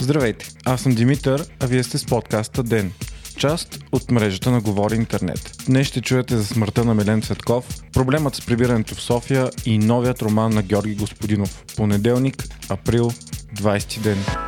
Здравейте, аз съм Димитър, а вие сте с подкаста ДЕН. Част от мрежата на Говори Интернет. Днес ще чуете за смъртта на Милен Цветков, проблемът с прибирането в София и новият роман на Георги Господинов. Понеделник, април, 20 ден.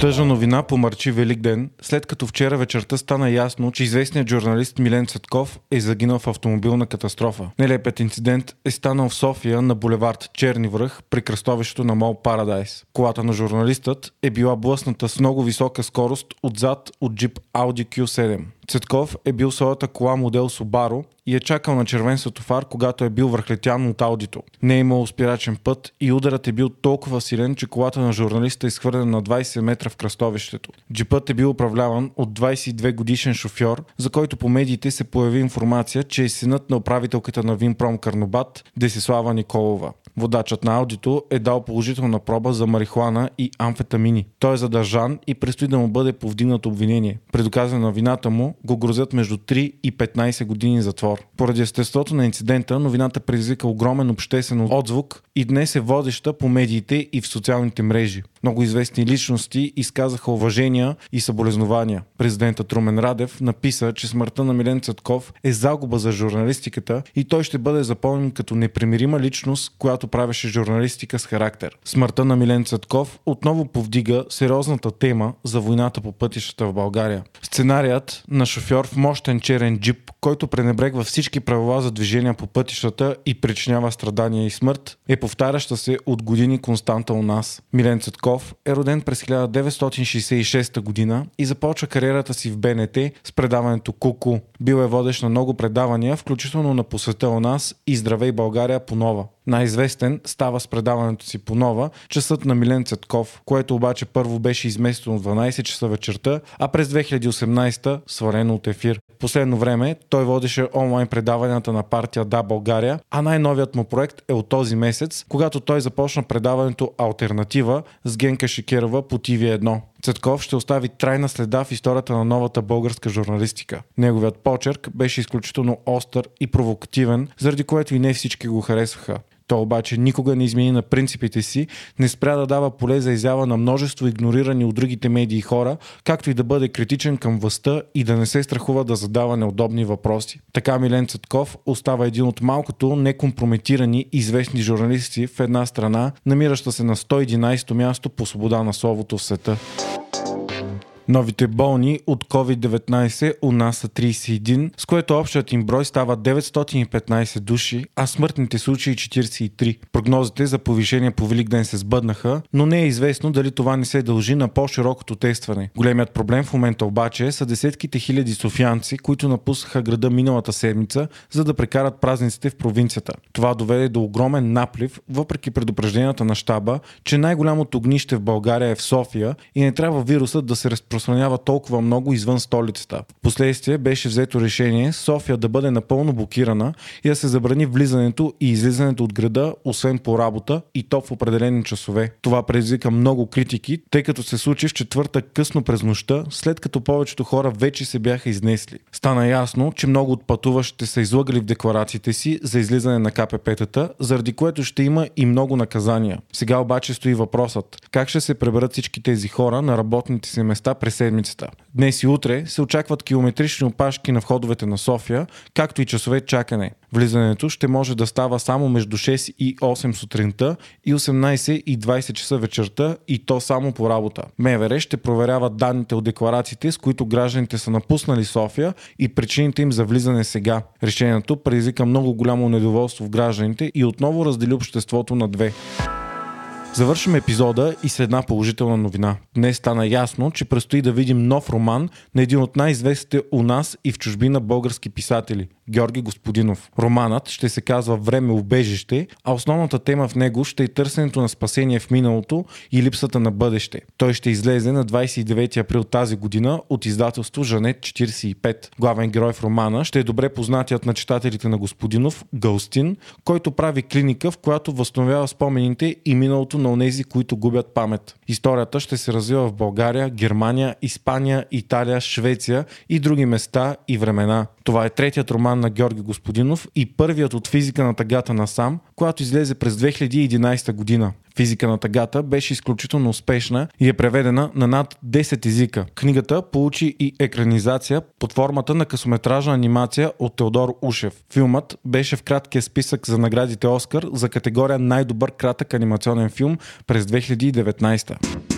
Тъжна новина помърчи Велик ден, след като вчера вечерта стана ясно, че известният журналист Милен Цветков е загинал в автомобилна катастрофа. Нелепият инцидент е станал в София на булевард Черни връх при кръстовището на Мол Парадайс. Колата на журналистът е била блъсната с много висока скорост отзад от джип Audi Q7. Цветков е бил своята кола модел Subaru и е чакал на червен светофар, когато е бил върхлетян от аудито. Не е имал спирачен път и ударът е бил толкова силен, че колата на журналиста е изхвърлена на 20 метра в кръстовището. Джипът е бил управляван от 22 годишен шофьор, за който по медиите се появи информация, че е синът на управителката на Винпром Карнобат Десислава Николова. Водачът на аудито е дал положителна проба за марихуана и амфетамини. Той е задържан и предстои да му бъде повдигнат обвинение. При доказване на вината му го грозят между 3 и 15 години затвор. Поради естеството на инцидента, новината предизвика огромен обществен отзвук и днес е водеща по медиите и в социалните мрежи. Много известни личности изказаха уважения и съболезнования. Президентът Румен Радев написа, че смъртта на Милен Цътков е загуба за журналистиката и той ще бъде запомнен като непримирима личност, която правеше журналистика с характер. Смъртта на Милен Цътков отново повдига сериозната тема за войната по пътищата в България. Сценарият на шофьор в мощен черен джип, който пренебрегва всички правила за движение по пътищата и причинява страдания и смърт, е повтаряща се от години константа у нас. Милен Цътков е роден през 1966 година и започва кариерата си в БНТ с предаването Куку. Бил е водещ на много предавания, включително на посвета у нас и Здравей България по нова. Най-известен става с предаването си по нова часът на Милен Цетков, което обаче първо беше изместено в 12 часа вечерта, а през 2018 свалено от ефир. Последно време той водеше онлайн предаванията на партия Да България, а най-новият му проект е от този месец, когато той започна предаването Альтернатива с Генка Шикерова по TV1. Цетков ще остави трайна следа в историята на новата българска журналистика. Неговият почерк беше изключително остър и провокативен, заради което и не всички го харесваха. Той обаче никога не измени на принципите си, не спря да дава поле за изява на множество игнорирани от другите медии хора, както и да бъде критичен към властта и да не се страхува да задава неудобни въпроси. Така Милен Цътков остава един от малкото некомпрометирани известни журналисти в една страна, намираща се на 111 място по свобода на словото в света. Новите болни от COVID-19 у нас са 31, с което общият им брой става 915 души, а смъртните случаи 43. Прогнозите за повишение по Велик ден се сбъднаха, но не е известно дали това не се дължи на по-широкото тестване. Големият проблем в момента обаче са десетките хиляди софианци, които напуснаха града миналата седмица, за да прекарат празниците в провинцията. Това доведе до огромен наплив, въпреки предупрежденията на щаба, че най-голямото огнище в България е в София и не трябва вирусът да се разпространява разпространява толкова много извън столицата. Впоследствие беше взето решение София да бъде напълно блокирана и да се забрани влизането и излизането от града, освен по работа и то в определени часове. Това предизвика много критики, тъй като се случи в четвърта късно през нощта, след като повечето хора вече се бяха изнесли. Стана ясно, че много от пътуващите са излагали в декларациите си за излизане на КПП-тата, заради което ще има и много наказания. Сега обаче стои въпросът как ще се преберат всички тези хора на работните си места през седмицата. Днес и утре се очакват километрични опашки на входовете на София, както и часове чакане. Влизането ще може да става само между 6 и 8 сутринта и 18 и 20 часа вечерта и то само по работа. МВР ще проверява данните от декларациите, с които гражданите са напуснали София и причините им за влизане сега. Решението предизвика много голямо недоволство в гражданите и отново раздели обществото на две. Завършим епизода и с една положителна новина. Днес стана ясно, че предстои да видим нов роман на един от най-известните у нас и в чужбина български писатели – Георги Господинов. Романът ще се казва Време убежище, а основната тема в него ще е търсенето на спасение в миналото и липсата на бъдеще. Той ще излезе на 29 април тази година от издателство Жанет 45. Главен герой в романа ще е добре познатият на читателите на Господинов Гълстин, който прави клиника, в която възстановява спомените и миналото на онези, които губят памет. Историята ще се развива в България, Германия, Испания, Италия, Швеция и други места и времена. Това е третият роман на Георги Господинов и първият от физика на тъгата на сам, която излезе през 2011 година. Физика на тъгата беше изключително успешна и е преведена на над 10 езика. Книгата получи и екранизация под формата на късометражна анимация от Теодор Ушев. Филмът беше в краткия списък за наградите Оскар за категория най-добър кратък анимационен филм през 2019.